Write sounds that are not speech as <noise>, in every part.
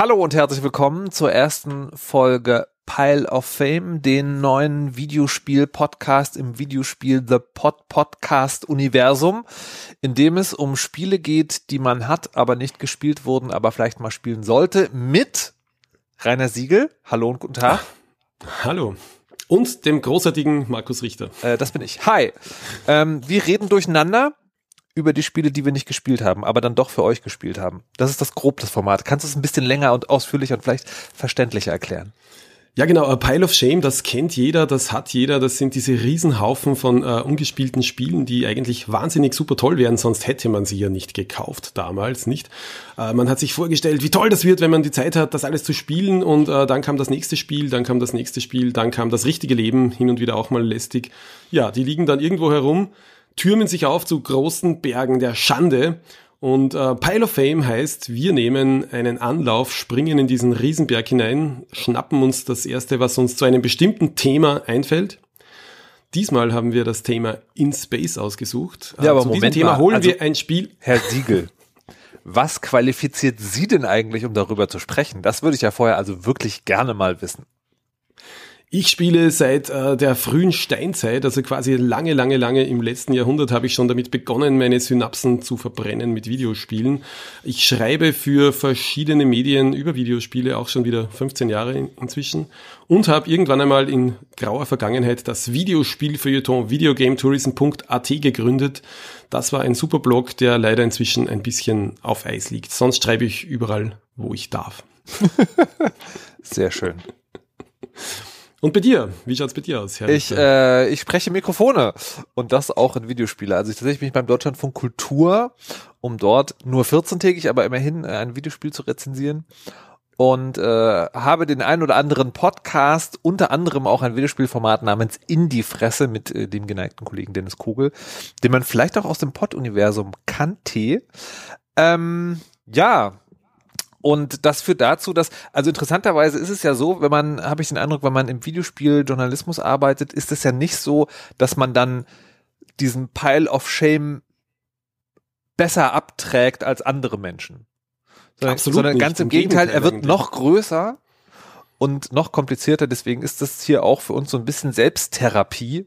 Hallo und herzlich willkommen zur ersten Folge Pile of Fame, den neuen Videospiel-Podcast im Videospiel The Pod Podcast Universum, in dem es um Spiele geht, die man hat, aber nicht gespielt wurden, aber vielleicht mal spielen sollte, mit Rainer Siegel. Hallo und guten Tag. Hallo. Und dem großartigen Markus Richter. Äh, das bin ich. Hi. Ähm, wir reden durcheinander über die Spiele, die wir nicht gespielt haben, aber dann doch für euch gespielt haben. Das ist das grob das Format. Kannst du es ein bisschen länger und ausführlicher und vielleicht verständlicher erklären? Ja, genau, A Pile of Shame, das kennt jeder, das hat jeder, das sind diese Riesenhaufen von äh, ungespielten Spielen, die eigentlich wahnsinnig super toll wären, sonst hätte man sie ja nicht gekauft, damals nicht. Äh, man hat sich vorgestellt, wie toll das wird, wenn man die Zeit hat, das alles zu spielen und äh, dann kam das nächste Spiel, dann kam das nächste Spiel, dann kam das richtige Leben, hin und wieder auch mal lästig. Ja, die liegen dann irgendwo herum, türmen sich auf zu großen Bergen der Schande und äh, Pile of Fame heißt, wir nehmen einen Anlauf, springen in diesen Riesenberg hinein, schnappen uns das erste, was uns zu einem bestimmten Thema einfällt. Diesmal haben wir das Thema In Space ausgesucht. Ja, aber äh, zu Moment diesem Thema mal. holen Also, wir ein Spiel. Herr Siegel, was qualifiziert Sie denn eigentlich, um darüber zu sprechen? Das würde ich ja vorher also wirklich gerne mal wissen. Ich spiele seit äh, der frühen Steinzeit, also quasi lange, lange, lange im letzten Jahrhundert habe ich schon damit begonnen, meine Synapsen zu verbrennen mit Videospielen. Ich schreibe für verschiedene Medien über Videospiele, auch schon wieder 15 Jahre in, inzwischen und habe irgendwann einmal in grauer Vergangenheit das Videospielfeuilleton videogametourism.at gegründet. Das war ein super Blog, der leider inzwischen ein bisschen auf Eis liegt. Sonst schreibe ich überall, wo ich darf. <laughs> Sehr schön. Und bei dir? Wie schaut's bei dir aus, Herr? Ich, äh, ich spreche Mikrofone und das auch in Videospiele. Also ich tatsächlich bin ich beim Deutschlandfunk Kultur, um dort nur 14-tägig, aber immerhin äh, ein Videospiel zu rezensieren und äh, habe den ein oder anderen Podcast, unter anderem auch ein Videospielformat namens Indie-Fresse mit äh, dem geneigten Kollegen Dennis Kogel, den man vielleicht auch aus dem Pod-Universum kannte. Ähm, ja, und das führt dazu, dass, also interessanterweise ist es ja so, wenn man, habe ich den Eindruck, wenn man im Videospieljournalismus arbeitet, ist es ja nicht so, dass man dann diesen Pile of Shame besser abträgt als andere Menschen. Sondern, Absolut sondern nicht. ganz im Gegenteil, Gegenteil er wird noch größer und noch komplizierter. Deswegen ist das hier auch für uns so ein bisschen Selbsttherapie.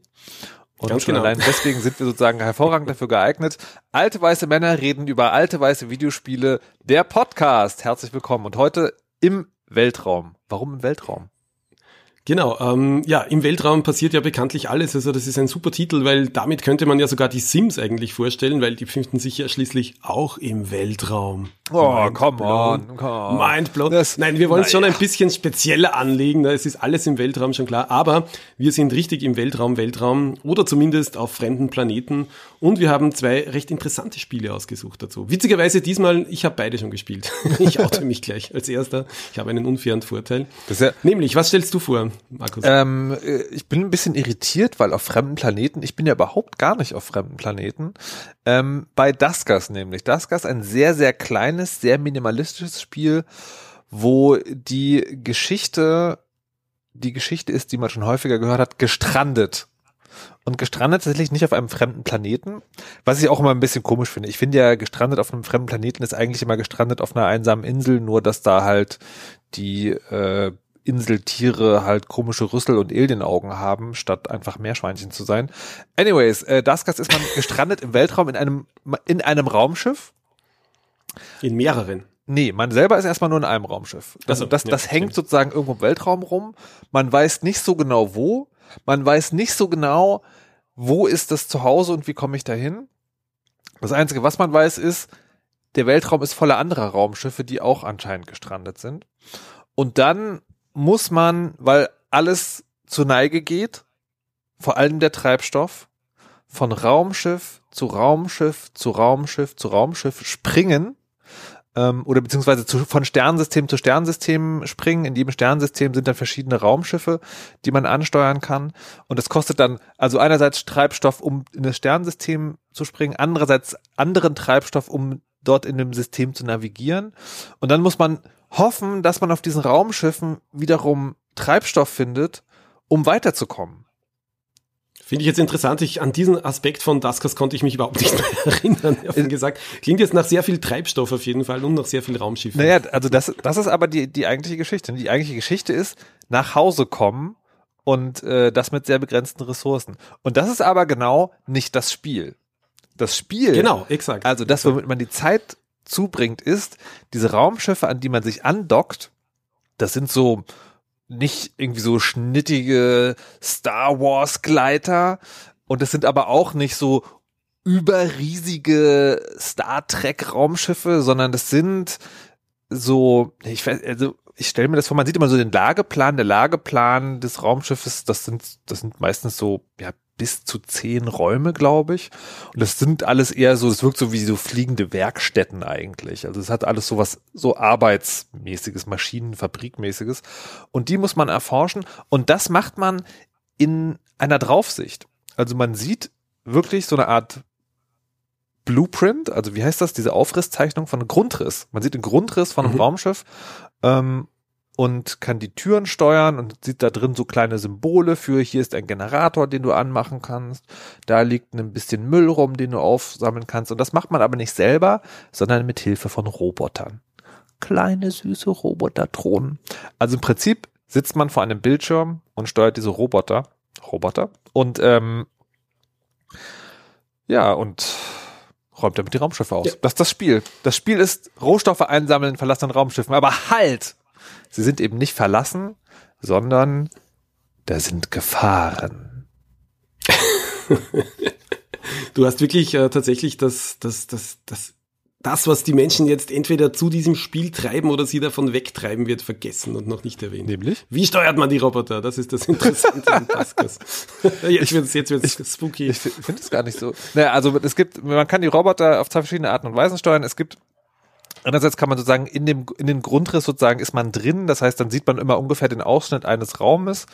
Und Ganz schon genau. allein deswegen sind wir sozusagen hervorragend dafür geeignet. Alte weiße Männer reden über alte weiße Videospiele. Der Podcast. Herzlich willkommen. Und heute im Weltraum. Warum im Weltraum? Genau, ähm, ja, im Weltraum passiert ja bekanntlich alles. Also das ist ein super Titel, weil damit könnte man ja sogar die Sims eigentlich vorstellen, weil die befinden sich ja schließlich auch im Weltraum. Oh, Mind come blown. on, come on. Mindblown. Das- Nein, wir wollen es schon ein bisschen spezieller anlegen. ne? Es ist alles im Weltraum schon klar. Aber wir sind richtig im Weltraum, Weltraum oder zumindest auf fremden Planeten. Und wir haben zwei recht interessante Spiele ausgesucht dazu. Witzigerweise diesmal, ich habe beide schon gespielt. <laughs> ich oute mich gleich als erster. Ich habe einen unfairen Vorteil. Ja, Nämlich, was stellst du vor, Markus? ähm, äh, ich bin ein bisschen irritiert, weil auf fremden Planeten, ich bin ja überhaupt gar nicht auf fremden Planeten, ähm, bei Daskas nämlich. Daskas ein sehr, sehr kleines, sehr minimalistisches Spiel, wo die Geschichte, die Geschichte ist, die man schon häufiger gehört hat, gestrandet. Und gestrandet tatsächlich nicht auf einem fremden Planeten, was ich auch immer ein bisschen komisch finde. Ich finde ja, gestrandet auf einem fremden Planeten ist eigentlich immer gestrandet auf einer einsamen Insel, nur dass da halt die äh, Inseltiere halt komische Rüssel und Alienaugen haben, statt einfach Meerschweinchen zu sein. Anyways, äh, Daskas ist man <laughs> gestrandet im Weltraum in einem, in einem Raumschiff. In mehreren. Nee, man selber ist erstmal nur in einem Raumschiff. Das, so, das, ja, das hängt stimmt. sozusagen irgendwo im Weltraum rum. Man weiß nicht so genau wo. Man weiß nicht so genau, wo ist das Zuhause und wie komme ich dahin. Das Einzige, was man weiß, ist, der Weltraum ist voller anderer Raumschiffe, die auch anscheinend gestrandet sind. Und dann muss man, weil alles zur Neige geht, vor allem der Treibstoff, von Raumschiff zu Raumschiff zu Raumschiff zu Raumschiff springen ähm, oder beziehungsweise zu, von Sternsystem zu Sternsystem springen. In jedem Sternsystem sind dann verschiedene Raumschiffe, die man ansteuern kann. Und das kostet dann also einerseits Treibstoff, um in das Sternsystem zu springen, andererseits anderen Treibstoff, um dort in dem System zu navigieren. Und dann muss man hoffen, dass man auf diesen Raumschiffen wiederum Treibstoff findet, um weiterzukommen. Finde ich jetzt interessant. Ich, an diesen Aspekt von Daskas konnte ich mich überhaupt nicht <laughs> mehr erinnern, offen gesagt. Klingt jetzt nach sehr viel Treibstoff auf jeden Fall und nach sehr viel Raumschiff. Naja, also das, das ist aber die, die eigentliche Geschichte. Die eigentliche Geschichte ist, nach Hause kommen und äh, das mit sehr begrenzten Ressourcen. Und das ist aber genau nicht das Spiel. Das Spiel, genau, exakt. Also das, womit man die Zeit zubringt, ist, diese Raumschiffe, an die man sich andockt, das sind so nicht irgendwie so schnittige Star Wars Gleiter. Und es sind aber auch nicht so überriesige Star Trek Raumschiffe, sondern das sind so, ich also ich stelle mir das vor, man sieht immer so den Lageplan, der Lageplan des Raumschiffes, das sind, das sind meistens so, ja, bis zu zehn Räume, glaube ich. Und das sind alles eher so, es wirkt so wie so fliegende Werkstätten eigentlich. Also es hat alles so was, so arbeitsmäßiges, Maschinenfabrikmäßiges. Und die muss man erforschen. Und das macht man in einer Draufsicht. Also man sieht wirklich so eine Art Blueprint, also wie heißt das, diese Aufrisszeichnung von einem Grundriss. Man sieht den Grundriss von einem mhm. Raumschiff ähm, und kann die Türen steuern und sieht da drin so kleine Symbole für, hier ist ein Generator, den du anmachen kannst, da liegt ein bisschen Müll rum, den du aufsammeln kannst. Und das macht man aber nicht selber, sondern mit Hilfe von Robotern. Kleine, süße Roboter-Drohnen. Also im Prinzip sitzt man vor einem Bildschirm und steuert diese Roboter. Roboter. Und ähm, ja, und räumt damit die Raumschiffe aus. Ja. Das ist das Spiel. Das Spiel ist Rohstoffe einsammeln in verlassenen Raumschiffen. Aber halt! Sie sind eben nicht verlassen, sondern da sind Gefahren. du hast wirklich äh, tatsächlich das, das, das, das das, was die Menschen jetzt entweder zu diesem Spiel treiben oder sie davon wegtreiben wird, vergessen und noch nicht erwähnt. Nämlich? Wie steuert man die Roboter? Das ist das Interessante an <laughs> Pascas. jetzt wird es jetzt wird's ich, spooky. Ich finde es gar nicht so. Naja, also es gibt, man kann die Roboter auf zwei verschiedene Arten und Weisen steuern. Es gibt Einerseits kann man sozusagen in dem, in den Grundriss sozusagen ist man drin. Das heißt, dann sieht man immer ungefähr den Ausschnitt eines Raumes.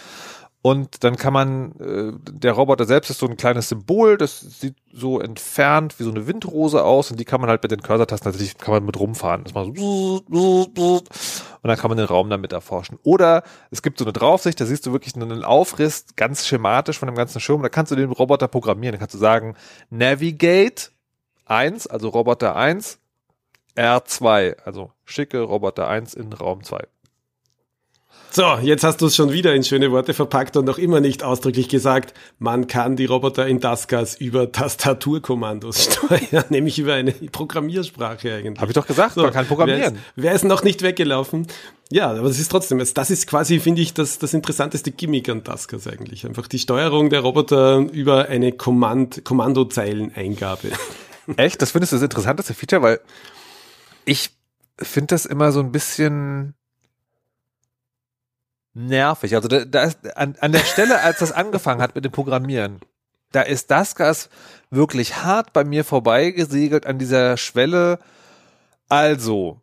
Und dann kann man, äh, der Roboter selbst ist so ein kleines Symbol, das sieht so entfernt wie so eine Windrose aus und die kann man halt mit den Cursor-Tasten natürlich kann man mit rumfahren. Das macht so und dann kann man den Raum damit erforschen. Oder es gibt so eine Draufsicht, da siehst du wirklich einen Aufriss, ganz schematisch von dem ganzen Schirm. Da kannst du den Roboter programmieren. Da kannst du sagen, Navigate 1, also Roboter 1, R2, also schicke Roboter 1 in Raum 2. So, jetzt hast du es schon wieder in schöne Worte verpackt und noch immer nicht ausdrücklich gesagt, man kann die Roboter in Dasgas über Tastaturkommandos <laughs> steuern, nämlich über eine Programmiersprache eigentlich. Habe ich doch gesagt, so, man kann programmieren. Wer ist, noch nicht weggelaufen? Ja, aber das ist trotzdem, das ist quasi, finde ich, das, das interessanteste Gimmick an Taskas eigentlich. Einfach die Steuerung der Roboter über eine Kommand Kommandozeileneingabe. Echt? Das findest du das interessanteste Feature? Weil ich finde das immer so ein bisschen nervig. Also da, da ist an, an der Stelle, als das angefangen hat mit dem Programmieren, da ist das Gas wirklich hart bei mir vorbeigesegelt an dieser Schwelle. Also,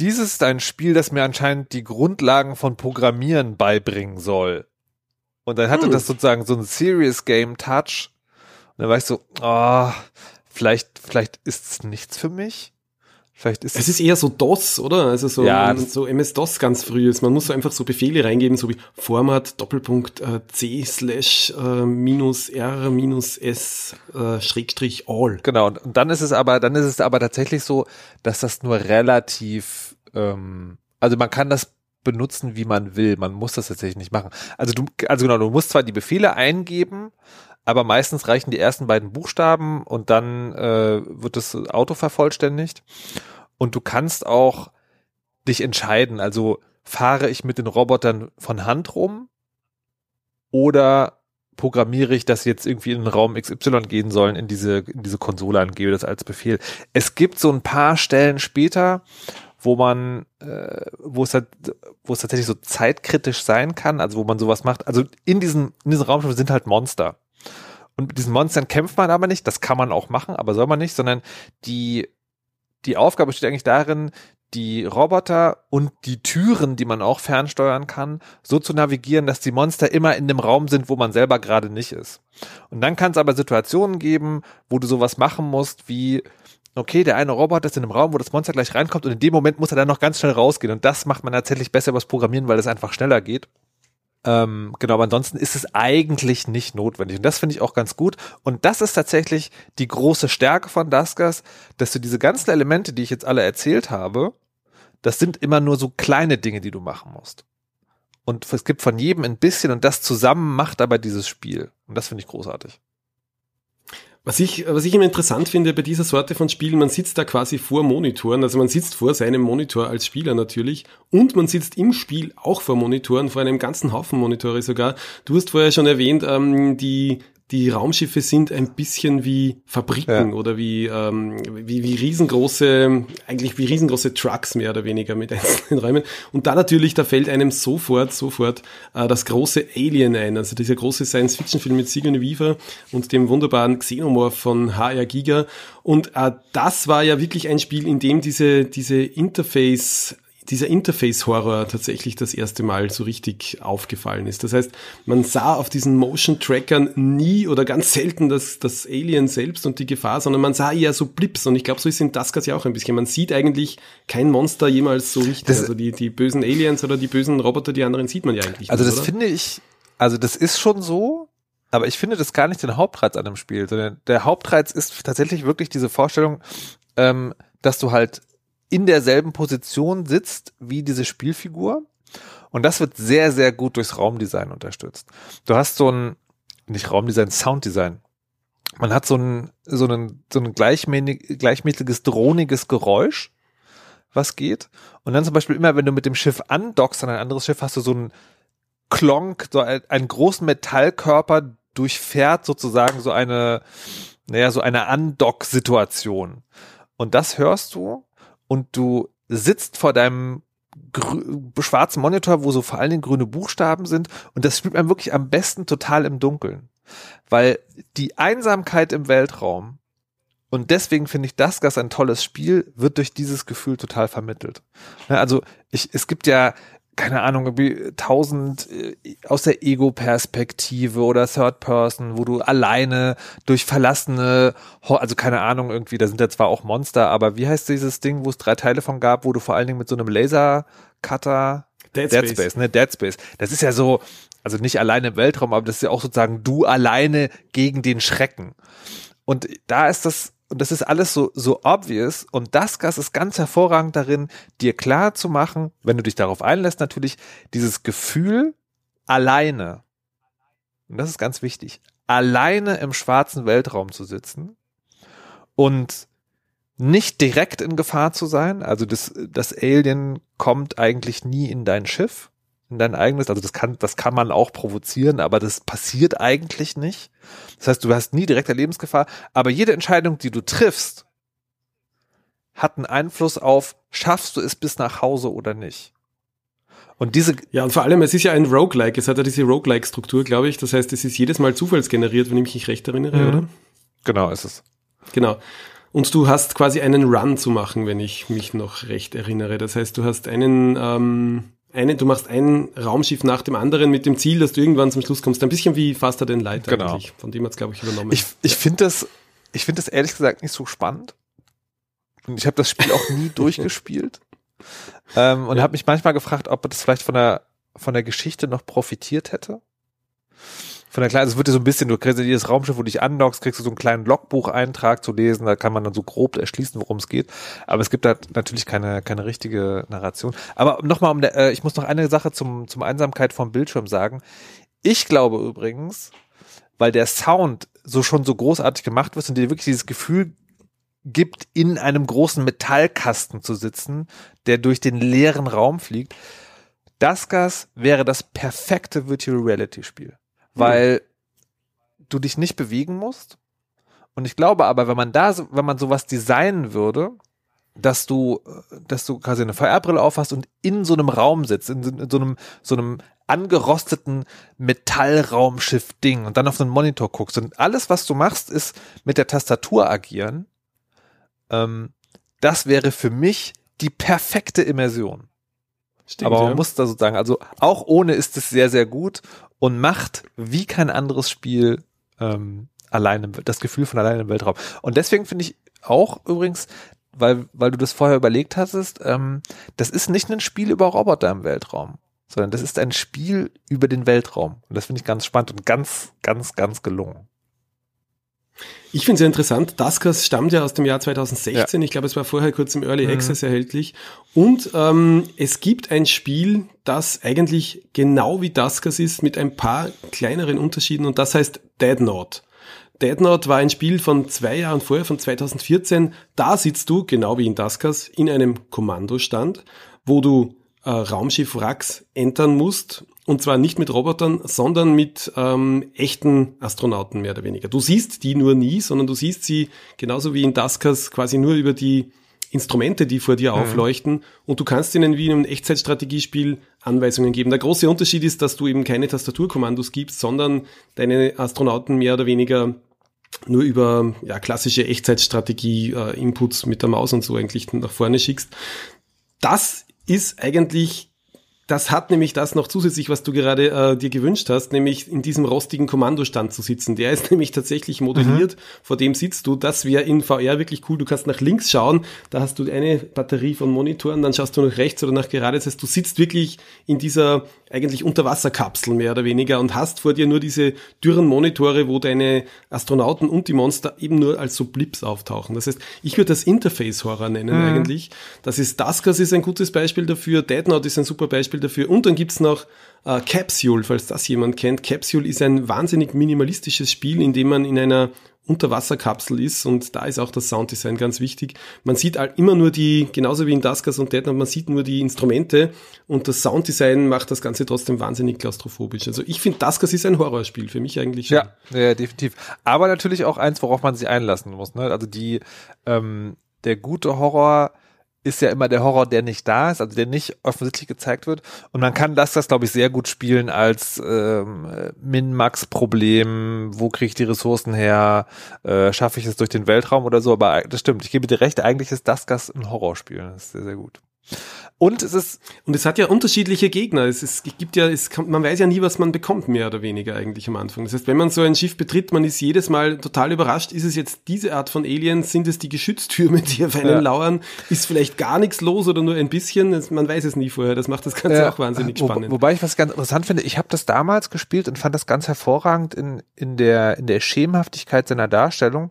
dieses ist ein Spiel, das mir anscheinend die Grundlagen von Programmieren beibringen soll. Und dann hatte hm. das sozusagen so einen Serious Game Touch. Und dann war ich so, oh, vielleicht, vielleicht ist es nichts für mich. Vielleicht ist es ist eher so DOS, oder? Also so, ja, so MS-DOS ganz früh ist. Man muss so einfach so Befehle reingeben, so wie Format Doppelpunkt äh, C slash äh, minus R minus S äh, Schrägstrich all. Genau. Und, und dann ist es aber, dann ist es aber tatsächlich so, dass das nur relativ, ähm, also man kann das benutzen, wie man will. Man muss das tatsächlich nicht machen. Also du, also genau, du musst zwar die Befehle eingeben, aber meistens reichen die ersten beiden Buchstaben und dann äh, wird das Auto vervollständigt. Und du kannst auch dich entscheiden, also fahre ich mit den Robotern von Hand rum oder programmiere ich, dass jetzt irgendwie in den Raum XY gehen sollen, in diese, in diese Konsole angebe das als Befehl. Es gibt so ein paar Stellen später, wo man, äh, wo es halt, wo es tatsächlich so zeitkritisch sein kann, also wo man sowas macht. Also in diesem, in diesem Raumschiff sind halt Monster. Und mit diesen Monstern kämpft man aber nicht, das kann man auch machen, aber soll man nicht, sondern die, die Aufgabe besteht eigentlich darin, die Roboter und die Türen, die man auch fernsteuern kann, so zu navigieren, dass die Monster immer in dem Raum sind, wo man selber gerade nicht ist. Und dann kann es aber Situationen geben, wo du sowas machen musst, wie, okay, der eine Roboter ist in einem Raum, wo das Monster gleich reinkommt und in dem Moment muss er dann noch ganz schnell rausgehen. Und das macht man tatsächlich besser übers Programmieren, weil es einfach schneller geht. Ähm, genau, aber ansonsten ist es eigentlich nicht notwendig. Und das finde ich auch ganz gut. Und das ist tatsächlich die große Stärke von Daskas, dass du diese ganzen Elemente, die ich jetzt alle erzählt habe, das sind immer nur so kleine Dinge, die du machen musst. Und es gibt von jedem ein bisschen und das zusammen macht aber dieses Spiel. Und das finde ich großartig. Was ich, was ich immer interessant finde bei dieser Sorte von Spielen, man sitzt da quasi vor Monitoren, also man sitzt vor seinem Monitor als Spieler natürlich und man sitzt im Spiel auch vor Monitoren, vor einem ganzen Haufen Monitore sogar. Du hast vorher schon erwähnt, ähm, die die Raumschiffe sind ein bisschen wie Fabriken ja. oder wie, ähm, wie, wie riesengroße, eigentlich wie riesengroße Trucks mehr oder weniger mit <laughs> einzelnen Räumen. Und da natürlich, da fällt einem sofort, sofort äh, das große Alien ein, also dieser große Science-Fiction-Film mit Sigourney Weaver und dem wunderbaren Xenomorph von HR Giga. Und äh, das war ja wirklich ein Spiel, in dem diese, diese Interface dieser Interface-Horror tatsächlich das erste Mal so richtig aufgefallen ist. Das heißt, man sah auf diesen Motion-Trackern nie oder ganz selten das, das Alien selbst und die Gefahr, sondern man sah eher so Blips. Und ich glaube, so ist in Daskas ja auch ein bisschen. Man sieht eigentlich kein Monster jemals so richtig. Das also die, die bösen Aliens oder die bösen Roboter, die anderen sieht man ja eigentlich Also nicht, das oder? finde ich, also das ist schon so, aber ich finde das gar nicht den Hauptreiz an dem Spiel, sondern der Hauptreiz ist tatsächlich wirklich diese Vorstellung, ähm, dass du halt in derselben Position sitzt wie diese Spielfigur. Und das wird sehr, sehr gut durchs Raumdesign unterstützt. Du hast so ein, nicht Raumdesign, Sounddesign. Man hat so ein, so ein, so ein gleichmäßig, gleichmäßiges, drohniges Geräusch, was geht. Und dann zum Beispiel immer, wenn du mit dem Schiff andockst an ein anderes Schiff, hast du so einen Klonk, so einen großen Metallkörper durchfährt sozusagen so eine, naja, so eine Andock-Situation. Und das hörst du und du sitzt vor deinem schwarzen Monitor, wo so vor allen Dingen grüne Buchstaben sind und das spielt man wirklich am besten total im Dunkeln, weil die Einsamkeit im Weltraum und deswegen finde ich das Gas ein tolles Spiel, wird durch dieses Gefühl total vermittelt. Also ich, es gibt ja keine Ahnung, tausend äh, aus der Ego-Perspektive oder Third Person, wo du alleine durch verlassene, also keine Ahnung, irgendwie, da sind ja zwar auch Monster, aber wie heißt dieses Ding, wo es drei Teile von gab, wo du vor allen Dingen mit so einem Laser-Cutter Dead, Dead Space. Space, ne? Dead Space. Das ist ja so, also nicht alleine im Weltraum, aber das ist ja auch sozusagen du alleine gegen den Schrecken. Und da ist das und das ist alles so, so obvious. Und das Gas ist ganz hervorragend darin, dir klar zu machen, wenn du dich darauf einlässt, natürlich dieses Gefühl alleine. Und das ist ganz wichtig. Alleine im schwarzen Weltraum zu sitzen und nicht direkt in Gefahr zu sein. Also das, das Alien kommt eigentlich nie in dein Schiff dein eigenes. Also das kann, das kann man auch provozieren, aber das passiert eigentlich nicht. Das heißt, du hast nie direkte Lebensgefahr, aber jede Entscheidung, die du triffst, hat einen Einfluss auf, schaffst du es bis nach Hause oder nicht. Und diese. Ja, und vor allem, es ist ja ein Roguelike. Es hat ja diese Roguelike-Struktur, glaube ich. Das heißt, es ist jedes Mal zufallsgeneriert, wenn ich mich recht erinnere, mhm. oder? Genau, ist es. Genau. Und du hast quasi einen Run zu machen, wenn ich mich noch recht erinnere. Das heißt, du hast einen, ähm, eine, du machst ein Raumschiff nach dem anderen mit dem Ziel, dass du irgendwann zum Schluss kommst. Ein bisschen wie Faster den Light genau. eigentlich. Von dem hat es, glaube ich, übernommen. Ich, ich finde das, ich finde das ehrlich gesagt nicht so spannend. Und ich habe das Spiel auch nie <laughs> durchgespielt. Ähm, und ja. habe mich manchmal gefragt, ob das vielleicht von der, von der Geschichte noch profitiert hätte von der kleinen, es wird ja so ein bisschen, du kriegst jedes Raumschiff, wo du dich andockst, kriegst du so einen kleinen Logbucheintrag zu lesen, da kann man dann so grob erschließen, worum es geht. Aber es gibt da natürlich keine, keine richtige Narration. Aber nochmal um der, äh, ich muss noch eine Sache zum, zum Einsamkeit vom Bildschirm sagen. Ich glaube übrigens, weil der Sound so schon so großartig gemacht wird und dir wirklich dieses Gefühl gibt, in einem großen Metallkasten zu sitzen, der durch den leeren Raum fliegt. Das Gas wäre das perfekte Virtual Reality Spiel weil mhm. du dich nicht bewegen musst. Und ich glaube aber, wenn man da, wenn man sowas designen würde, dass du, dass du quasi eine VR-Brille aufhast und in so einem Raum sitzt, in, in so einem, so einem angerosteten Metallraumschiff-Ding und dann auf so einen Monitor guckst und alles, was du machst, ist mit der Tastatur agieren. Ähm, das wäre für mich die perfekte Immersion. Stimmt, Aber man ja. muss da sozusagen, also auch ohne ist es sehr, sehr gut und macht wie kein anderes Spiel ähm, alleine das Gefühl von alleine im Weltraum. Und deswegen finde ich auch übrigens, weil, weil du das vorher überlegt hattest, ähm, das ist nicht ein Spiel über Roboter im Weltraum, sondern das ist ein Spiel über den Weltraum. Und das finde ich ganz spannend und ganz, ganz, ganz gelungen. Ich finde es sehr interessant. Daskas stammt ja aus dem Jahr 2016. Ja. Ich glaube, es war vorher kurz im Early mhm. Access erhältlich. Und ähm, es gibt ein Spiel, das eigentlich genau wie Daskas ist, mit ein paar kleineren Unterschieden. Und das heißt Dead Note. Dead Note war ein Spiel von zwei Jahren vorher, von 2014. Da sitzt du, genau wie in Daskas, in einem Kommandostand, wo du äh, Raumschiff-Wracks entern musst. Und zwar nicht mit Robotern, sondern mit ähm, echten Astronauten mehr oder weniger. Du siehst die nur nie, sondern du siehst sie genauso wie in Daskas quasi nur über die Instrumente, die vor dir mhm. aufleuchten und du kannst ihnen wie in einem Echtzeitstrategiespiel Anweisungen geben. Der große Unterschied ist, dass du eben keine Tastaturkommandos gibst, sondern deine Astronauten mehr oder weniger nur über ja, klassische Echtzeitstrategie-Inputs äh, mit der Maus und so eigentlich nach vorne schickst. Das ist eigentlich das hat nämlich das noch zusätzlich, was du gerade äh, dir gewünscht hast, nämlich in diesem rostigen Kommandostand zu sitzen. Der ist <laughs> nämlich tatsächlich modelliert, mhm. vor dem sitzt du. Das wäre in VR wirklich cool. Du kannst nach links schauen, da hast du eine Batterie von Monitoren, dann schaust du nach rechts oder nach gerade. Das heißt, du sitzt wirklich in dieser eigentlich Unterwasserkapsel mehr oder weniger und hast vor dir nur diese dürren Monitore, wo deine Astronauten und die Monster eben nur als so Blips auftauchen. Das heißt, ich würde das Interface-Horror nennen mhm. eigentlich. Das ist Daskas ist ein gutes Beispiel dafür, Dead Note ist ein super Beispiel dafür. Und dann gibt's noch äh, Capsule, falls das jemand kennt. Capsule ist ein wahnsinnig minimalistisches Spiel, in dem man in einer Unterwasserkapsel ist und da ist auch das Sounddesign ganz wichtig. Man sieht immer nur die, genauso wie in Daskas und Dead man sieht nur die Instrumente und das Sounddesign macht das Ganze trotzdem wahnsinnig klaustrophobisch. Also ich finde, Daskas ist ein Horrorspiel, für mich eigentlich schon. Ja, ja, definitiv. Aber natürlich auch eins, worauf man sich einlassen muss. Ne? Also die, ähm, der gute Horror ist ja immer der Horror, der nicht da ist, also der nicht offensichtlich gezeigt wird. Und man kann das, das glaube ich, sehr gut spielen als ähm, Min-Max-Problem. Wo kriege ich die Ressourcen her? Äh, Schaffe ich es durch den Weltraum oder so? Aber das stimmt. Ich gebe dir recht. Eigentlich ist das Gas ein Horrorspiel. Das ist sehr, sehr gut. Und es ist, und es hat ja unterschiedliche Gegner. Es, es gibt ja, es kann, man weiß ja nie, was man bekommt, mehr oder weniger eigentlich am Anfang. Das heißt, wenn man so ein Schiff betritt, man ist jedes Mal total überrascht. Ist es jetzt diese Art von Aliens? Sind es die Geschütztürme, die auf einen ja. lauern? Ist vielleicht gar nichts los oder nur ein bisschen? Man weiß es nie vorher. Das macht das Ganze ja. auch wahnsinnig spannend. Wo, wobei ich was ganz interessant finde, ich habe das damals gespielt und fand das ganz hervorragend in, in der, in der Schemenhaftigkeit seiner Darstellung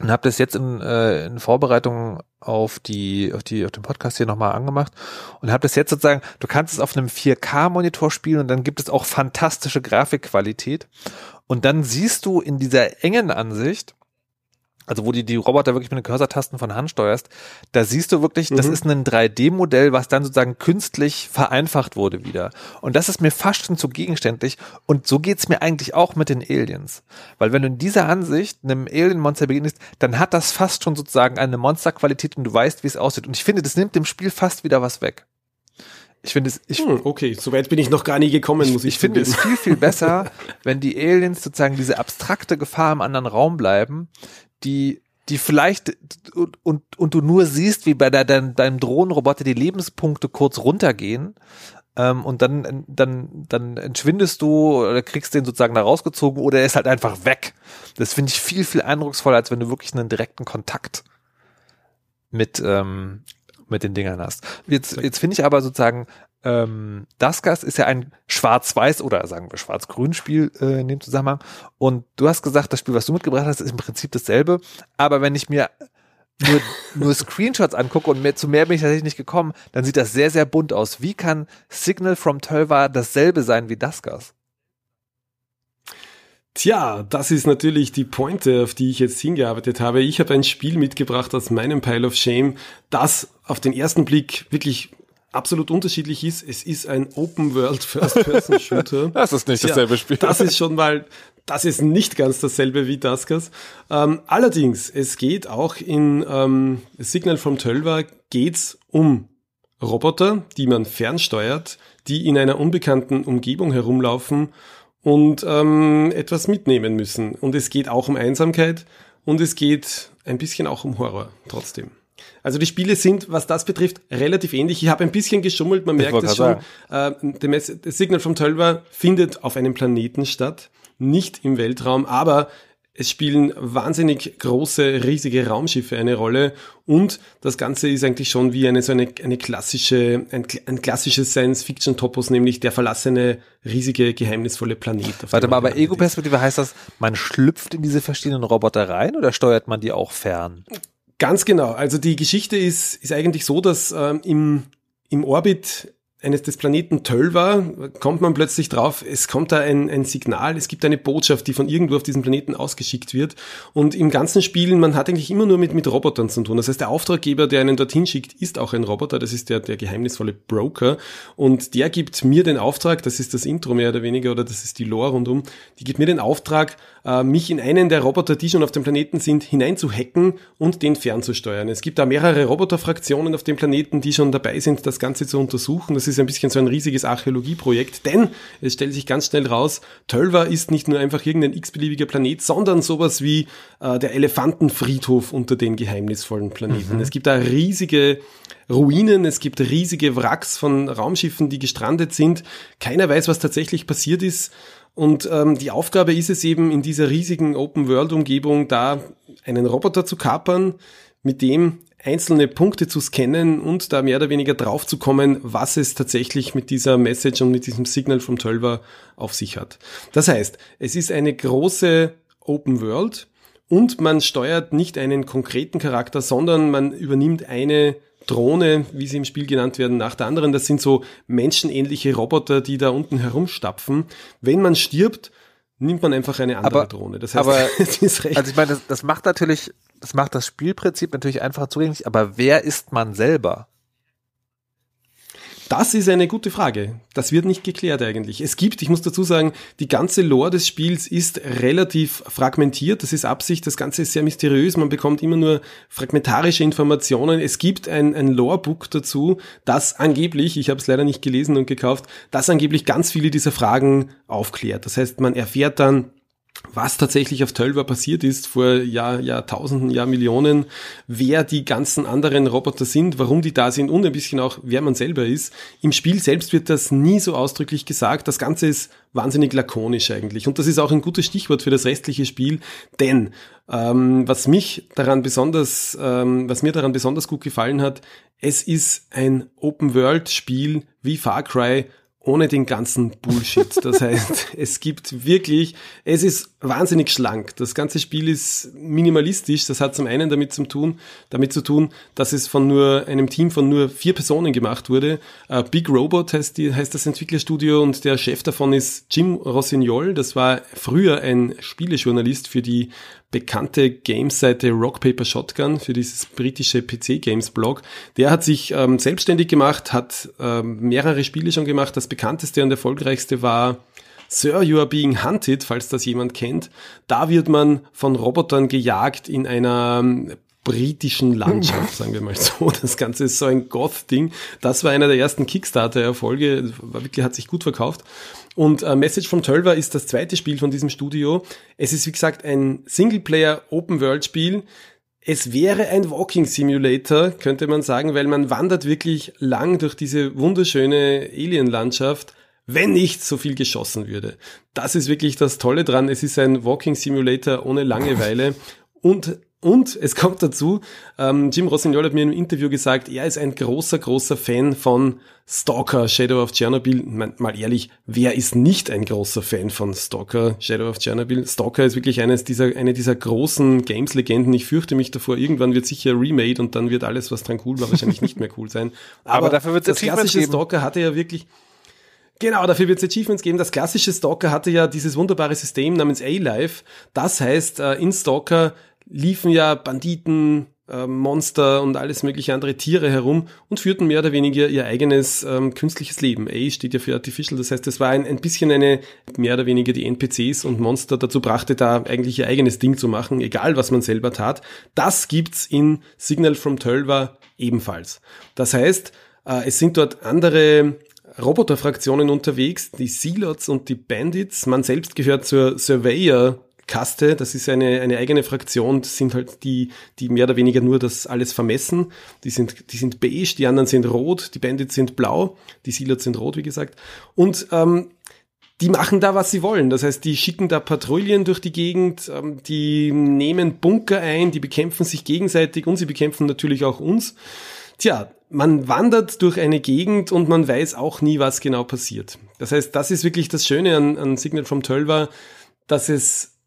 und habe das jetzt in, äh, in Vorbereitung auf die auf die auf den Podcast hier nochmal angemacht und habe das jetzt sozusagen du kannst es auf einem 4K Monitor spielen und dann gibt es auch fantastische Grafikqualität. Und dann siehst du in dieser engen Ansicht also wo die, die Roboter wirklich mit den Cursor-Tasten von Hand steuerst, da siehst du wirklich, mhm. das ist ein 3D-Modell, was dann sozusagen künstlich vereinfacht wurde wieder. Und das ist mir fast schon zu gegenständlich. Und so geht's mir eigentlich auch mit den Aliens. Weil wenn du in dieser Ansicht einem Alien-Monster beginnst, dann hat das fast schon sozusagen eine Monsterqualität und du weißt, wie es aussieht. Und ich finde, das nimmt dem Spiel fast wieder was weg. Ich finde es, ich, hm, okay, so weit bin ich noch gar nie gekommen, ich, muss ich Ich finde es viel, viel besser, <laughs> wenn die Aliens sozusagen diese abstrakte Gefahr im anderen Raum bleiben, die die vielleicht und, und, und du nur siehst, wie bei der, dein, deinem Drohnenroboter die Lebenspunkte kurz runtergehen ähm, und dann, dann, dann entschwindest du oder kriegst den sozusagen da rausgezogen oder er ist halt einfach weg. Das finde ich viel, viel eindrucksvoller, als wenn du wirklich einen direkten Kontakt mit, ähm, mit den Dingern hast. Jetzt, jetzt finde ich aber sozusagen, ähm, Daskas ist ja ein Schwarz-Weiß oder sagen wir Schwarz-Grün-Spiel äh, in dem Zusammenhang. Und du hast gesagt, das Spiel, was du mitgebracht hast, ist im Prinzip dasselbe. Aber wenn ich mir nur, <laughs> nur Screenshots angucke und mehr, zu mehr bin ich tatsächlich nicht gekommen, dann sieht das sehr, sehr bunt aus. Wie kann Signal from Tölva dasselbe sein wie Daskas? Tja, das ist natürlich die Pointe, auf die ich jetzt hingearbeitet habe. Ich habe ein Spiel mitgebracht aus meinem Pile of Shame, das auf den ersten Blick wirklich absolut unterschiedlich ist. Es ist ein Open World First Person <laughs> Shooter. das ist nicht dasselbe Spiel. das ist schon mal, das ist nicht ganz dasselbe wie Daskas. Ähm, allerdings, es geht auch in ähm, Signal from Tölver geht's um Roboter, die man fernsteuert, die in einer unbekannten Umgebung herumlaufen und ähm, etwas mitnehmen müssen. Und es geht auch um Einsamkeit und es geht ein bisschen auch um Horror trotzdem. Also die Spiele sind, was das betrifft, relativ ähnlich. Ich habe ein bisschen geschummelt, man merkt es schon. Äh, der Signal vom Tölver findet auf einem Planeten statt, nicht im Weltraum, aber es spielen wahnsinnig große, riesige Raumschiffe eine Rolle und das Ganze ist eigentlich schon wie eine so eine, eine klassische, ein, ein klassisches Science-Fiction-Topos, nämlich der verlassene, riesige, geheimnisvolle Planet. Warte mal, aber Ego-Perspektive heißt das, man schlüpft in diese verschiedenen Roboter rein oder steuert man die auch fern? Ganz genau. Also die Geschichte ist, ist eigentlich so, dass ähm, im, im Orbit eines des Planeten Tölva kommt man plötzlich drauf, es kommt da ein, ein Signal, es gibt eine Botschaft, die von irgendwo auf diesem Planeten ausgeschickt wird. Und im ganzen Spiel, man hat eigentlich immer nur mit, mit Robotern zu tun. Das heißt, der Auftraggeber, der einen dorthin schickt, ist auch ein Roboter. Das ist der, der geheimnisvolle Broker. Und der gibt mir den Auftrag, das ist das Intro mehr oder weniger, oder das ist die Lore rundum, die gibt mir den Auftrag, äh, mich in einen der Roboter, die schon auf dem Planeten sind, hineinzuhacken und den fernzusteuern. Es gibt da mehrere Roboterfraktionen auf dem Planeten, die schon dabei sind, das Ganze zu untersuchen. Das ist ein bisschen so ein riesiges Archäologieprojekt, denn es stellt sich ganz schnell raus, Tölva ist nicht nur einfach irgendein x-beliebiger Planet, sondern sowas wie äh, der Elefantenfriedhof unter den geheimnisvollen Planeten. Mhm. Es gibt da riesige Ruinen, es gibt riesige Wracks von Raumschiffen, die gestrandet sind. Keiner weiß, was tatsächlich passiert ist. Und ähm, die Aufgabe ist es eben, in dieser riesigen Open-World-Umgebung da einen Roboter zu kapern, mit dem einzelne Punkte zu scannen und da mehr oder weniger drauf zu kommen, was es tatsächlich mit dieser Message und mit diesem Signal vom Tölver auf sich hat. Das heißt, es ist eine große Open World und man steuert nicht einen konkreten Charakter, sondern man übernimmt eine Drohne, wie sie im Spiel genannt werden, nach der anderen. Das sind so menschenähnliche Roboter, die da unten herumstapfen. Wenn man stirbt, nimmt man einfach eine andere aber, Drohne. Das heißt, aber, <laughs> also ich meine, das, das macht natürlich, das macht das Spielprinzip natürlich einfacher zugänglich, aber wer ist man selber? Das ist eine gute Frage. Das wird nicht geklärt eigentlich. Es gibt, ich muss dazu sagen, die ganze Lore des Spiels ist relativ fragmentiert. Das ist Absicht. Das Ganze ist sehr mysteriös. Man bekommt immer nur fragmentarische Informationen. Es gibt ein, ein Lore-Book dazu, das angeblich, ich habe es leider nicht gelesen und gekauft, das angeblich ganz viele dieser Fragen aufklärt. Das heißt, man erfährt dann, was tatsächlich auf Tölver passiert ist vor Jahr, Jahrtausenden, Jahrmillionen, wer die ganzen anderen Roboter sind, warum die da sind und ein bisschen auch, wer man selber ist. Im Spiel selbst wird das nie so ausdrücklich gesagt. Das Ganze ist wahnsinnig lakonisch eigentlich. Und das ist auch ein gutes Stichwort für das restliche Spiel, denn ähm, was mich daran besonders, ähm, was mir daran besonders gut gefallen hat, es ist ein Open-World-Spiel wie Far Cry ohne den ganzen Bullshit. Das heißt, <laughs> es gibt wirklich, es ist wahnsinnig schlank. Das ganze Spiel ist minimalistisch. Das hat zum einen damit zu tun, damit zu tun, dass es von nur einem Team von nur vier Personen gemacht wurde. Uh, Big Robot heißt, die, heißt das Entwicklerstudio und der Chef davon ist Jim Rossignol. Das war früher ein Spielejournalist für die bekannte Games-Seite Rock Paper Shotgun für dieses britische PC-Games-Blog. Der hat sich ähm, selbstständig gemacht, hat ähm, mehrere Spiele schon gemacht. Das bekannteste und erfolgreichste war Sir, you are being hunted, falls das jemand kennt. Da wird man von Robotern gejagt in einer ähm, britischen Landschaft, <laughs> sagen wir mal so. Das Ganze ist so ein Goth-Ding. Das war einer der ersten Kickstarter-Erfolge, wirklich hat sich gut verkauft. Und äh, Message from Tölver ist das zweite Spiel von diesem Studio. Es ist, wie gesagt, ein Singleplayer Open-World-Spiel. Es wäre ein Walking Simulator, könnte man sagen, weil man wandert wirklich lang durch diese wunderschöne Alien-Landschaft, wenn nicht so viel geschossen würde. Das ist wirklich das Tolle dran. Es ist ein Walking Simulator ohne Langeweile und und es kommt dazu, ähm, Jim Rossignol hat mir im Interview gesagt, er ist ein großer, großer Fan von Stalker, Shadow of Chernobyl. Mal ehrlich, wer ist nicht ein großer Fan von Stalker, Shadow of Chernobyl? Stalker ist wirklich eines dieser, eine dieser großen Games-Legenden. Ich fürchte mich davor, irgendwann wird sicher remade und dann wird alles, was dran cool war, wahrscheinlich nicht mehr cool sein. <laughs> Aber, Aber dafür wird das klassische geben. Stalker hatte ja wirklich, Genau, dafür wird es Achievements geben. Das klassische Stalker hatte ja dieses wunderbare System namens A-Life. Das heißt, äh, in Stalker liefen ja Banditen, äh, Monster und alles mögliche andere Tiere herum und führten mehr oder weniger ihr eigenes ähm, künstliches Leben. A steht ja für Artificial, das heißt, es war ein, ein bisschen eine, mehr oder weniger die NPCs und Monster dazu brachte, da eigentlich ihr eigenes Ding zu machen, egal was man selber tat. Das gibt's in Signal from Tölva ebenfalls. Das heißt, äh, es sind dort andere Roboterfraktionen unterwegs, die Sealots und die Bandits. Man selbst gehört zur Surveyor Kaste, das ist eine, eine eigene Fraktion, das sind halt die, die mehr oder weniger nur das alles vermessen. Die sind, die sind beige, die anderen sind rot, die Bandits sind blau, die Silots sind rot, wie gesagt. Und ähm, die machen da, was sie wollen. Das heißt, die schicken da Patrouillen durch die Gegend, ähm, die nehmen Bunker ein, die bekämpfen sich gegenseitig und sie bekämpfen natürlich auch uns. Tja, man wandert durch eine Gegend und man weiß auch nie, was genau passiert. Das heißt, das ist wirklich das Schöne an, an Signal from Tölver, dass es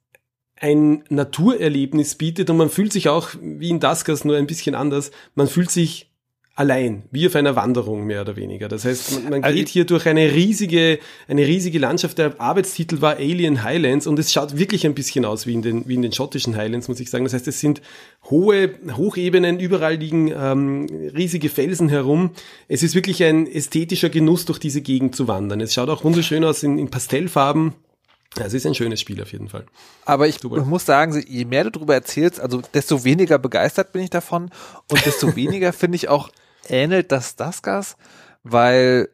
ein Naturerlebnis bietet und man fühlt sich auch wie in Daskas nur ein bisschen anders. Man fühlt sich allein, wie auf einer Wanderung mehr oder weniger. Das heißt, man, man also geht hier durch eine riesige, eine riesige Landschaft. Der Arbeitstitel war Alien Highlands und es schaut wirklich ein bisschen aus wie in den, wie in den schottischen Highlands, muss ich sagen. Das heißt, es sind hohe Hochebenen, überall liegen ähm, riesige Felsen herum. Es ist wirklich ein ästhetischer Genuss, durch diese Gegend zu wandern. Es schaut auch wunderschön aus in, in Pastellfarben. Es ist ein schönes Spiel auf jeden Fall. Aber ich Super. muss sagen, je mehr du darüber erzählst, also desto weniger begeistert bin ich davon und desto <laughs> weniger finde ich auch ähnelt das Dasgas, weil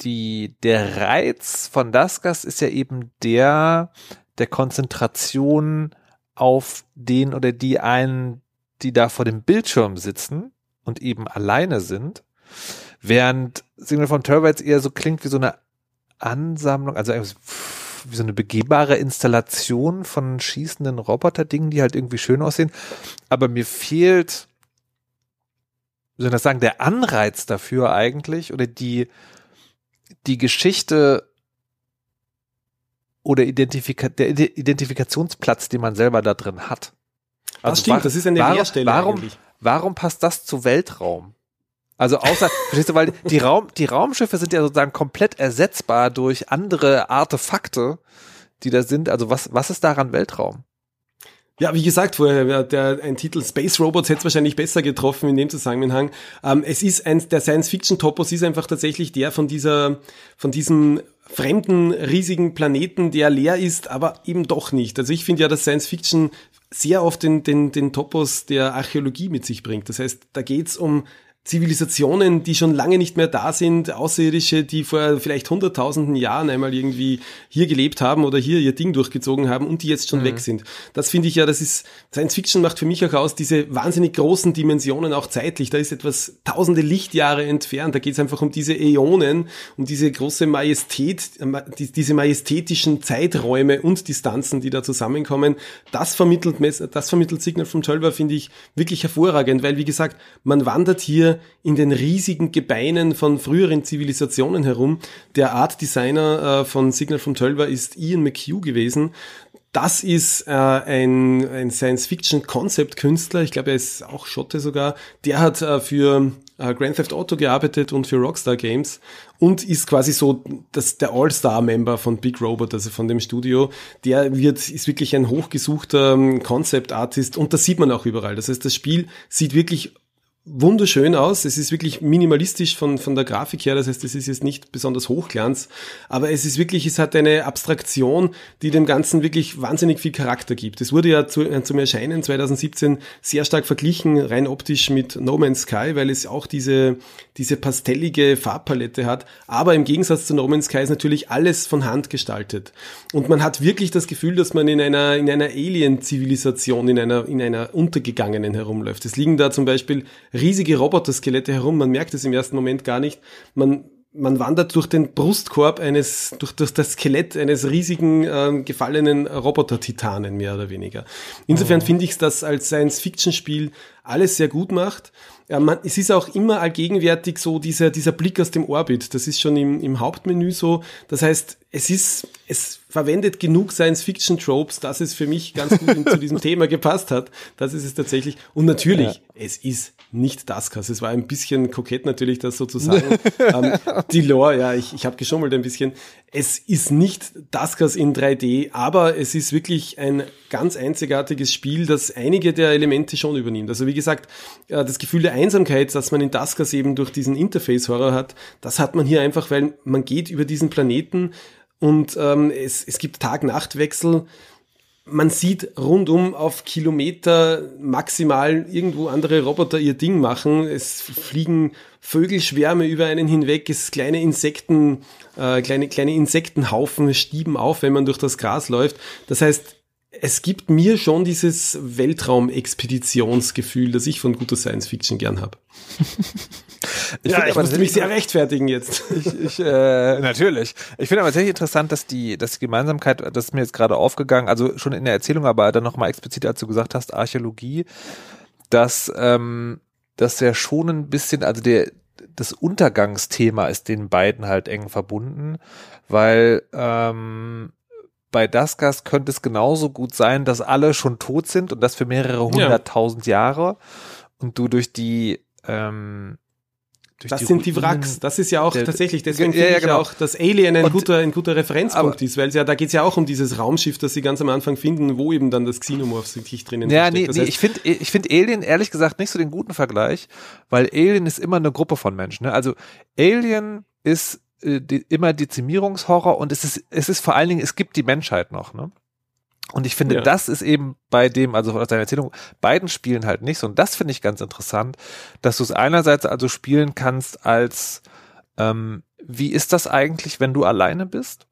die, der Reiz von Dasgas ist ja eben der, der Konzentration auf den oder die einen, die da vor dem Bildschirm sitzen und eben alleine sind, während Signal von Terbites eher so klingt wie so eine Ansammlung, also wie so eine begehbare Installation von schießenden Roboterdingen, die halt irgendwie schön aussehen. Aber mir fehlt wie soll ich das sagen, der Anreiz dafür eigentlich oder die, die Geschichte oder Identifika der Identifikationsplatz, den man selber da drin hat. Also das stimmt, war, das ist eine warum, Leerstelle warum, eigentlich. Warum passt das zu Weltraum? Also außer, <laughs> verstehst du, weil die Raum, die Raumschiffe sind ja sozusagen komplett ersetzbar durch andere Artefakte, die da sind. Also was, was ist daran Weltraum? Ja, wie gesagt vorher, der, ein Titel Space Robots hätte es wahrscheinlich besser getroffen in dem Zusammenhang. Ähm, es ist ein, der Science-Fiction-Topos ist einfach tatsächlich der von dieser, von diesem fremden, riesigen Planeten, der leer ist, aber eben doch nicht. Also ich finde ja, dass Science-Fiction sehr oft den, den, den Topos der Archäologie mit sich bringt. Das heißt, da geht's um Zivilisationen, die schon lange nicht mehr da sind, Außerirdische, die vor vielleicht hunderttausenden Jahren einmal irgendwie hier gelebt haben oder hier ihr Ding durchgezogen haben und die jetzt schon mhm. weg sind. Das finde ich ja, das ist, Science Fiction macht für mich auch aus, diese wahnsinnig großen Dimensionen auch zeitlich. Da ist etwas tausende Lichtjahre entfernt. Da geht es einfach um diese Äonen, um diese große Majestät, diese majestätischen Zeiträume und Distanzen, die da zusammenkommen. Das vermittelt, das vermittelt Signal from Tölver, finde ich wirklich hervorragend, weil wie gesagt, man wandert hier in den riesigen Gebeinen von früheren Zivilisationen herum. Der Art Designer äh, von Signal from Tölver ist Ian McHugh gewesen. Das ist äh, ein, ein Science-Fiction-Concept-Künstler, ich glaube, er ist auch Schotte sogar. Der hat äh, für äh, Grand Theft Auto gearbeitet und für Rockstar Games und ist quasi so das, der All-Star-Member von Big Robot, also von dem Studio. Der wird, ist wirklich ein hochgesuchter ähm, Concept-Artist und das sieht man auch überall. Das heißt, das Spiel sieht wirklich wunderschön aus. Es ist wirklich minimalistisch von, von der Grafik her. Das heißt, es ist jetzt nicht besonders Hochglanz. Aber es ist wirklich, es hat eine Abstraktion, die dem Ganzen wirklich wahnsinnig viel Charakter gibt. Es wurde ja zu, äh, zum Erscheinen 2017 sehr stark verglichen, rein optisch mit No Man's Sky, weil es auch diese, diese pastellige Farbpalette hat. Aber im Gegensatz zu No Man's Sky ist natürlich alles von Hand gestaltet. Und man hat wirklich das Gefühl, dass man in einer, in einer Alien-Zivilisation, in einer, in einer untergegangenen herumläuft. Es liegen da zum Beispiel riesige Roboterskelette herum. Man merkt es im ersten Moment gar nicht. Man man wandert durch den Brustkorb eines, durch, durch das Skelett eines riesigen äh, gefallenen Roboter-Titanen, mehr oder weniger. Insofern oh. finde ich das als Science-Fiction-Spiel alles sehr gut macht. Ja, man, es ist auch immer allgegenwärtig so dieser, dieser Blick aus dem Orbit. Das ist schon im, im Hauptmenü so. Das heißt, es ist, es verwendet genug Science-Fiction-Tropes, dass es für mich ganz gut zu diesem <laughs> Thema gepasst hat. Das ist es tatsächlich. Und natürlich, ja. es ist nicht Daskas. Es war ein bisschen kokett natürlich, das sozusagen. <laughs> ähm, die Lore, ja, ich, ich habe geschummelt ein bisschen. Es ist nicht Daskas in 3D, aber es ist wirklich ein ganz einzigartiges Spiel, das einige der Elemente schon übernimmt. Also wie gesagt, äh, das Gefühl der Einsamkeit, das man in Daskas eben durch diesen Interface-Horror hat, das hat man hier einfach, weil man geht über diesen Planeten und ähm, es, es gibt Tag-Nacht-Wechsel man sieht rundum auf Kilometer maximal irgendwo andere Roboter ihr Ding machen. Es fliegen Vögelschwärme über einen hinweg, es kleine Insekten, äh, kleine, kleine Insektenhaufen stieben auf, wenn man durch das Gras läuft. Das heißt, es gibt mir schon dieses Weltraumexpeditionsgefühl, das ich von guter Science Fiction gern habe. <laughs> Ich ja, ich musste mich sehr rechtfertigen jetzt. <laughs> Ich, ich, äh, natürlich. Ich finde aber tatsächlich interessant, dass die, dass die Gemeinsamkeit, das ist mir jetzt gerade aufgegangen, also schon in der Erzählung, aber dann nochmal explizit, du gesagt hast, Archäologie, dass, ähm, dass ja schon ein bisschen, also der, das Untergangsthema ist den beiden halt eng verbunden, weil ähm, bei Dasgas könnte es genauso gut sein, dass alle schon tot sind und das für mehrere hunderttausend ja. Jahre und du durch die ähm, das die sind die Wracks. Das ist ja auch der, tatsächlich, deswegen ja, ja, genau. auch, dass Alien ein und, guter, ein guter Referenzpunkt aber, ist, weil ja, da geht's ja auch um dieses Raumschiff, das sie ganz am Anfang finden, wo eben dann das Xenomorph sich drinnen Ja, nee, nee, ich finde ich finde Alien ehrlich gesagt nicht so den guten Vergleich, weil Alien ist immer eine Gruppe von Menschen. Ne? Also Alien ist äh, die, immer Dezimierungshorror und es ist, es ist vor allen Dingen, es gibt die Menschheit noch, ne? Und ich finde, ja. das ist eben bei dem, also aus deiner Erzählung, beiden Spielen halt nicht so. Und das finde ich ganz interessant, dass du es einerseits also spielen kannst als, ähm, wie ist das eigentlich, wenn du alleine bist?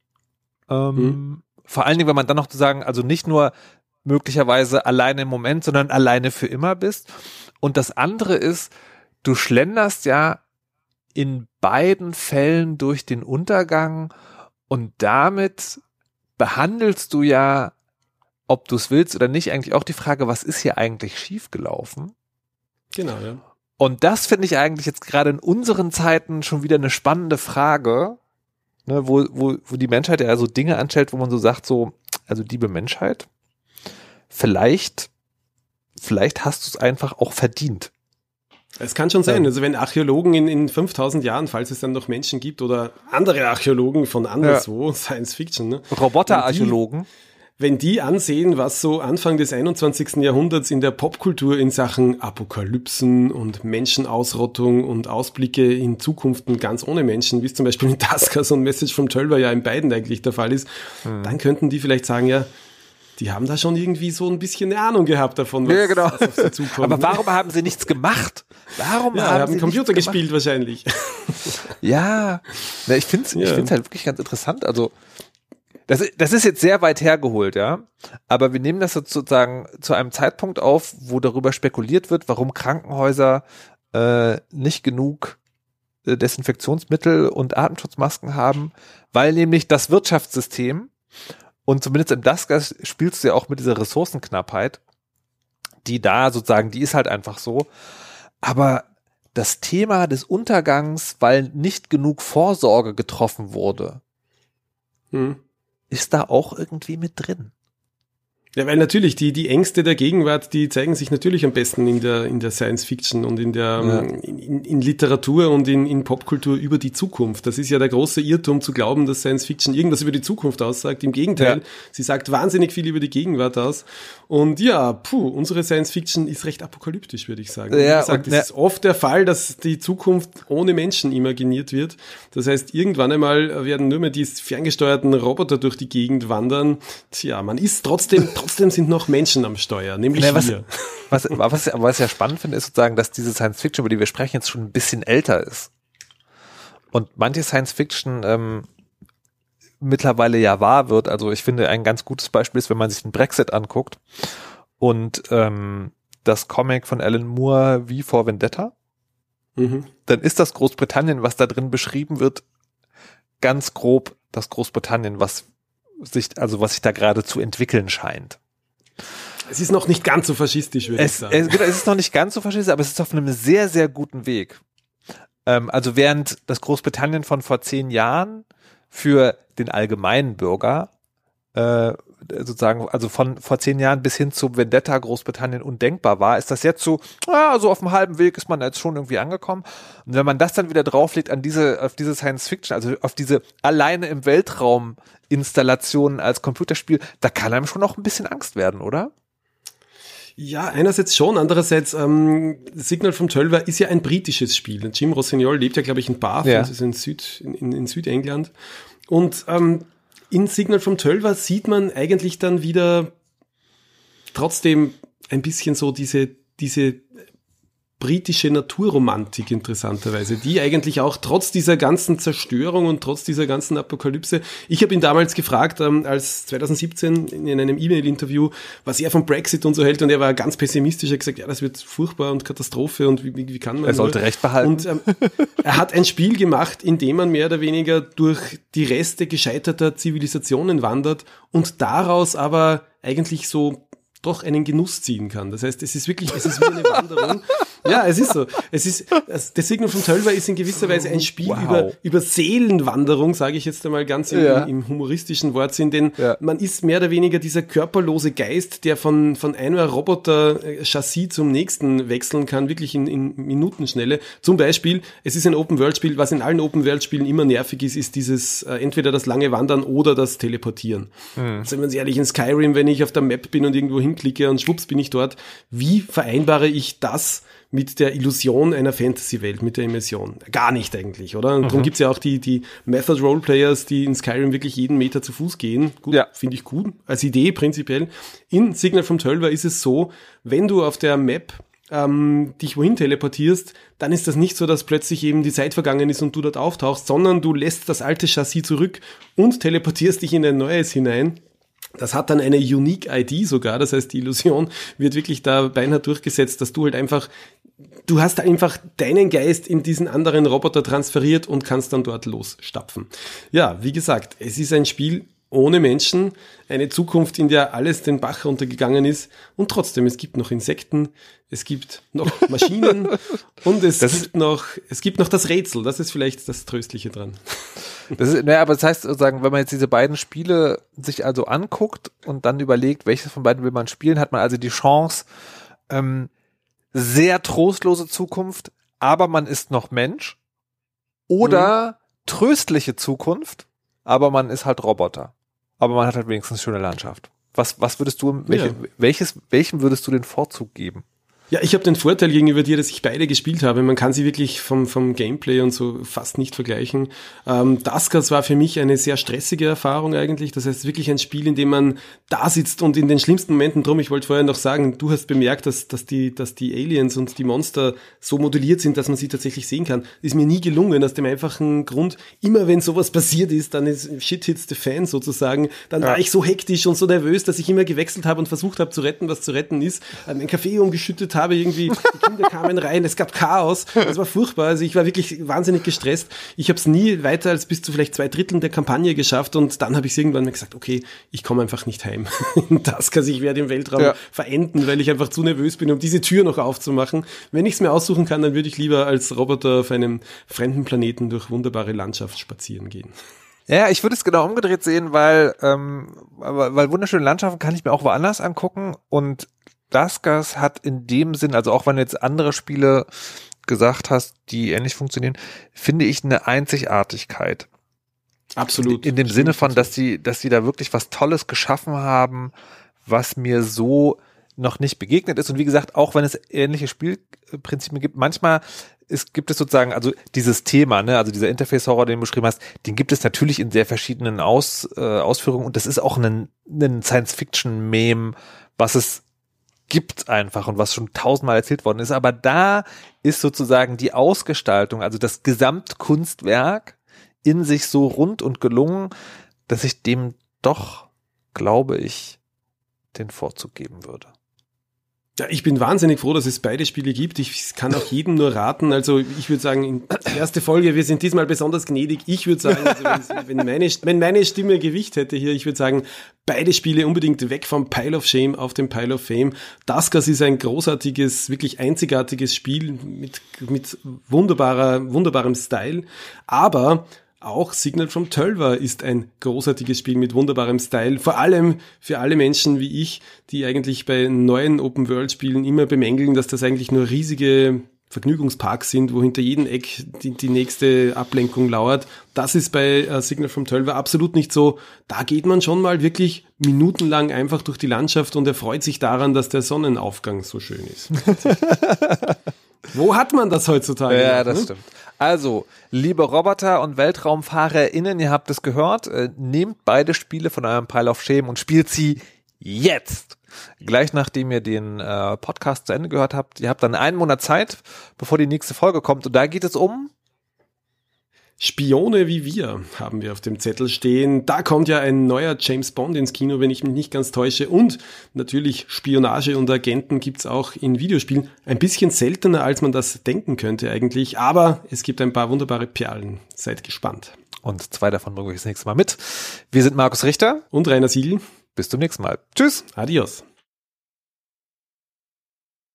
Ähm, mhm. Vor allen Dingen, wenn man dann noch zu sagen, also nicht nur möglicherweise alleine im Moment, sondern alleine für immer bist. Und das andere ist, du schlenderst ja in beiden Fällen durch den Untergang und damit behandelst du ja ob du es willst oder nicht, eigentlich auch die Frage, was ist hier eigentlich schiefgelaufen? Genau, ja. Und das finde ich eigentlich jetzt gerade in unseren Zeiten schon wieder eine spannende Frage, ne, wo, wo, wo die Menschheit ja so Dinge anstellt, wo man so sagt, so, also liebe Menschheit, vielleicht, vielleicht hast du es einfach auch verdient. Es kann schon sein, also wenn Archäologen in, in 5000 Jahren, falls es dann noch Menschen gibt oder andere Archäologen von anderswo, ja. Science Fiction, ne? Roboter-Archäologen wenn die ansehen, was so Anfang des 21. Jahrhunderts in der Popkultur in Sachen Apokalypsen und Menschenausrottung und Ausblicke in Zukunften ganz ohne Menschen, wie es zum Beispiel in Taskas und Message from Tölver ja in beiden eigentlich der Fall ist, hm. dann könnten die vielleicht sagen, ja, die haben da schon irgendwie so ein bisschen eine Ahnung gehabt davon, was, ja, genau. was auf sie <laughs> zukommt. Aber warum haben sie nichts gemacht? Warum ja, haben, haben sie Computer gespielt wahrscheinlich? <laughs> Ja, na, ich finde es ja. ich find's halt wirklich ganz interessant. Also das, das ist jetzt sehr weit hergeholt, ja. Aber wir nehmen das sozusagen zu einem Zeitpunkt auf, wo darüber spekuliert wird, warum Krankenhäuser äh, nicht genug äh, Desinfektionsmittel und Atemschutzmasken haben, weil nämlich das Wirtschaftssystem und zumindest im Dasgas spielst du ja auch mit dieser Ressourcenknappheit, die da sozusagen, die ist halt einfach so. Aber das Thema des Untergangs, weil nicht genug Vorsorge getroffen wurde, hm ist da auch irgendwie mit drin. Ja, weil natürlich die, die Ängste der Gegenwart, die zeigen sich natürlich am besten in der, in der Science Fiction und in der, ja. in, in, Literatur und in, in Popkultur über die Zukunft. Das ist ja der große Irrtum zu glauben, dass Science Fiction irgendwas über die Zukunft aussagt. Im Gegenteil, ja. sie sagt wahnsinnig viel über die Gegenwart aus. Und ja, puh, unsere Science Fiction ist recht apokalyptisch, würde ich sagen. Ja, Wie gesagt, es ja. ist oft der Fall, dass die Zukunft ohne Menschen imaginiert wird. Das heißt, irgendwann einmal werden nur mehr die ferngesteuerten Roboter durch die Gegend wandern. Tja, man ist trotzdem <laughs> trotzdem sind noch Menschen am Steuer, nämlich nee, was, wir. <laughs> Was, was, was ich ja spannend finde, ist sozusagen, dass diese Science Fiction, über die wir sprechen, jetzt schon ein bisschen älter ist. Und manche Science Fiction ähm, mittlerweile ja wahr wird. Also ich finde, ein ganz gutes Beispiel ist, wenn man sich den Brexit anguckt und ähm, das Comic von Alan Moore wie vor Vendetta, mhm. dann ist das Großbritannien, was da drin beschrieben wird, ganz grob das Großbritannien, was sich, also was sich da gerade zu entwickeln scheint. Es ist noch nicht ganz so faschistisch, würde es, ich sagen. Es, es ist noch nicht ganz so faschistisch, aber es ist auf einem sehr, sehr guten Weg. Ähm, also während das Großbritannien von vor zehn Jahren für den allgemeinen Bürger äh, sozusagen, also von vor zehn Jahren bis hin zu Vendetta Großbritannien undenkbar war, ist das jetzt so, ja, so auf dem halben Weg ist man jetzt schon irgendwie angekommen. Und wenn man das dann wieder drauflegt an diese, auf diese Science Fiction, also auf diese alleine im Weltraum Installationen als Computerspiel, da kann einem schon auch ein bisschen Angst werden, oder? Ja, einerseits schon, andererseits ähm, Signal from Tölver ist ja ein britisches Spiel. Jim Rossignol lebt ja, glaube ich, in Bath, ja. ist in, Süd, in, in Südengland. Und ähm, in Signal from Tölver sieht man eigentlich dann wieder trotzdem ein bisschen so diese, diese britische Naturromantik interessanterweise, die eigentlich auch trotz dieser ganzen Zerstörung und trotz dieser ganzen Apokalypse, ich habe ihn damals gefragt, ähm, als 2017 in einem E-Mail-Interview, was er vom Brexit und so hält und er war ganz pessimistisch, er hat gesagt, ja, das wird furchtbar und Katastrophe und wie, wie, wie kann man... Er sollte nur? recht behalten. Und ähm, er hat ein Spiel gemacht, in dem man mehr oder weniger durch die Reste gescheiterter Zivilisationen wandert und daraus aber eigentlich so doch einen Genuss ziehen kann. Das heißt, es ist wirklich, es ist wie eine <laughs> Wanderung. Ja, es ist so. Es ist, der Signal von Tölver ist in gewisser Weise ein Spiel wow. über, über Seelenwanderung, sage ich jetzt einmal ganz im, ja. im humoristischen Wortsinn, denn ja. man ist mehr oder weniger dieser körperlose Geist, der von, von einer Roboter-Chassis zum nächsten wechseln kann, wirklich in, in Minutenschnelle. Zum Beispiel, es ist ein Open-World-Spiel, was in allen Open-World-Spielen immer nervig ist, ist dieses, äh, entweder das lange Wandern oder das Teleportieren. Mhm. Seien wir uns ehrlich, in Skyrim, wenn ich auf der Map bin und irgendwo hinklicke und schwupps bin ich dort, wie vereinbare ich das mit der Illusion einer Fantasy-Welt, mit der Immersion. Gar nicht eigentlich, oder? Und mhm. darum gibt's ja auch die, die Method-Roleplayers, die in Skyrim wirklich jeden Meter zu Fuß gehen. Gut, ja. finde ich gut. Als Idee prinzipiell. In Signal from Tölver ist es so, wenn du auf der Map ähm, dich wohin teleportierst, dann ist das nicht so, dass plötzlich eben die Zeit vergangen ist und du dort auftauchst, sondern du lässt das alte Chassis zurück und teleportierst dich in ein neues hinein das hat dann eine Unique ID sogar, das heißt, die Illusion wird wirklich da beinahe durchgesetzt, dass du halt einfach, du hast einfach deinen Geist in diesen anderen Roboter transferiert und kannst dann dort losstapfen. Ja, wie gesagt, es ist ein Spiel ohne Menschen, eine Zukunft, in der alles den Bach runtergegangen ist und trotzdem, es gibt noch Insekten, es gibt noch <laughs> Maschinen und es das gibt noch, es gibt noch das Rätsel, das ist vielleicht das Tröstliche dran. Das ist, naja, aber das heißt sozusagen, wenn man jetzt diese beiden Spiele sich also anguckt und dann überlegt, welches von beiden will man spielen, hat man also die Chance, ähm, sehr trostlose Zukunft, aber man ist noch Mensch. Oder mhm. tröstliche Zukunft, aber man ist halt Roboter. Aber man hat halt wenigstens schöne Landschaft. Was, was würdest du, welche, ja. welches, welchem würdest du den Vorzug geben? Ja, ich habe den Vorteil gegenüber dir, dass ich beide gespielt habe. Man kann sie wirklich vom, vom Gameplay und so fast nicht vergleichen. Ähm, Duskers war für mich eine sehr stressige Erfahrung eigentlich. Das heißt wirklich ein Spiel, in dem man da sitzt und in den schlimmsten Momenten drum, ich wollte vorher noch sagen, du hast bemerkt, dass, dass, die, dass die Aliens und die Monster so modelliert sind, dass man sie tatsächlich sehen kann. Ist mir nie gelungen, aus dem einfachen Grund, immer wenn sowas passiert ist, dann ist Shit hits the fan sozusagen. Dann ja. war ich so hektisch und so nervös, dass ich immer gewechselt habe und versucht habe zu retten, was zu retten ist. Einen Kaffee umgeschüttet habe habe irgendwie, die Kinder kamen rein, es gab Chaos, es war furchtbar, also ich war wirklich wahnsinnig gestresst. Ich habe es nie weiter als bis zu vielleicht zwei Dritteln der Kampagne geschafft und dann habe ich irgendwann mir gesagt, okay, ich komme einfach nicht heim in Taskers, ich werde im Weltraum ja. verenden, weil ich einfach zu nervös bin, um diese Tür noch aufzumachen. Wenn ich es mir aussuchen kann, dann würde ich lieber als Roboter auf einem fremden Planeten durch wunderbare Landschaft spazieren gehen. Ja, ich würde es genau umgedreht sehen, weil, ähm, weil wunderschöne Landschaften kann ich mir auch woanders angucken und Duskers hat in dem Sinn, also auch wenn du jetzt andere Spiele gesagt hast, die ähnlich funktionieren, finde ich eine Einzigartigkeit. Absolut. In, in dem Absolut. Sinne von, dass sie, dass sie da wirklich was Tolles geschaffen haben, was mir so noch nicht begegnet ist. Und wie gesagt, auch wenn es ähnliche Spielprinzipien gibt, manchmal es gibt es sozusagen, also dieses Thema, ne, also dieser Interface-Horror, den du beschrieben hast, den gibt es natürlich in sehr verschiedenen Aus, äh, Ausführungen und das ist auch ein, ein Science-Fiction-Meme, was es gibt einfach und was schon tausendmal erzählt worden ist. Aber da ist sozusagen die Ausgestaltung, also das Gesamtkunstwerk in sich so rund und gelungen, dass ich dem doch, glaube ich, den Vorzug geben würde. Ja, ich bin wahnsinnig froh, dass es beide Spiele gibt. Ich kann auch jedem nur raten. Also ich würde sagen, erste Folge, wir sind diesmal besonders gnädig. Ich würde sagen, also <laughs> wenn, meine, wenn meine Stimme Gewicht hätte hier, ich würde sagen, beide Spiele unbedingt weg vom Pile of Shame auf den Pile of Fame. Duskers ist ein großartiges, wirklich einzigartiges Spiel mit, mit wunderbarer, wunderbarem Style. Aber auch Signal from Tölver ist ein großartiges Spiel mit wunderbarem Style. Vor allem für alle Menschen wie ich, die eigentlich bei neuen Open-World-Spielen immer bemängeln, dass das eigentlich nur riesige Vergnügungsparks sind, wo hinter jedem Eck die, die nächste Ablenkung lauert. Das ist bei äh, Signal from Tölver absolut nicht so. Da geht man schon mal wirklich minutenlang einfach durch die Landschaft und erfreut sich daran, dass der Sonnenaufgang so schön ist. <laughs> Wo hat man das heutzutage? Ja, noch, das ne? stimmt. Also, liebe Roboter und WeltraumfahrerInnen, ihr habt es gehört, äh, nehmt beide Spiele von eurem Pile of Shame und spielt sie jetzt. gleich nachdem ihr den äh, Podcast zu Ende gehört habt. Ihr habt dann einen Monat Zeit, bevor die nächste Folge kommt. Und da geht es um Spione wie wir haben wir auf dem Zettel stehen. Da kommt ja ein neuer James Bond ins Kino, wenn ich mich nicht ganz täusche. Und natürlich Spionage und Agenten gibt's auch in Videospielen. Ein bisschen seltener, als man das denken könnte eigentlich. Aber es gibt ein paar wunderbare Perlen. Seid gespannt. Und zwei davon bringen wir das nächste Mal mit. Wir sind Markus Richter und Rainer Siegel. Bis zum nächsten Mal. Tschüss. Adios.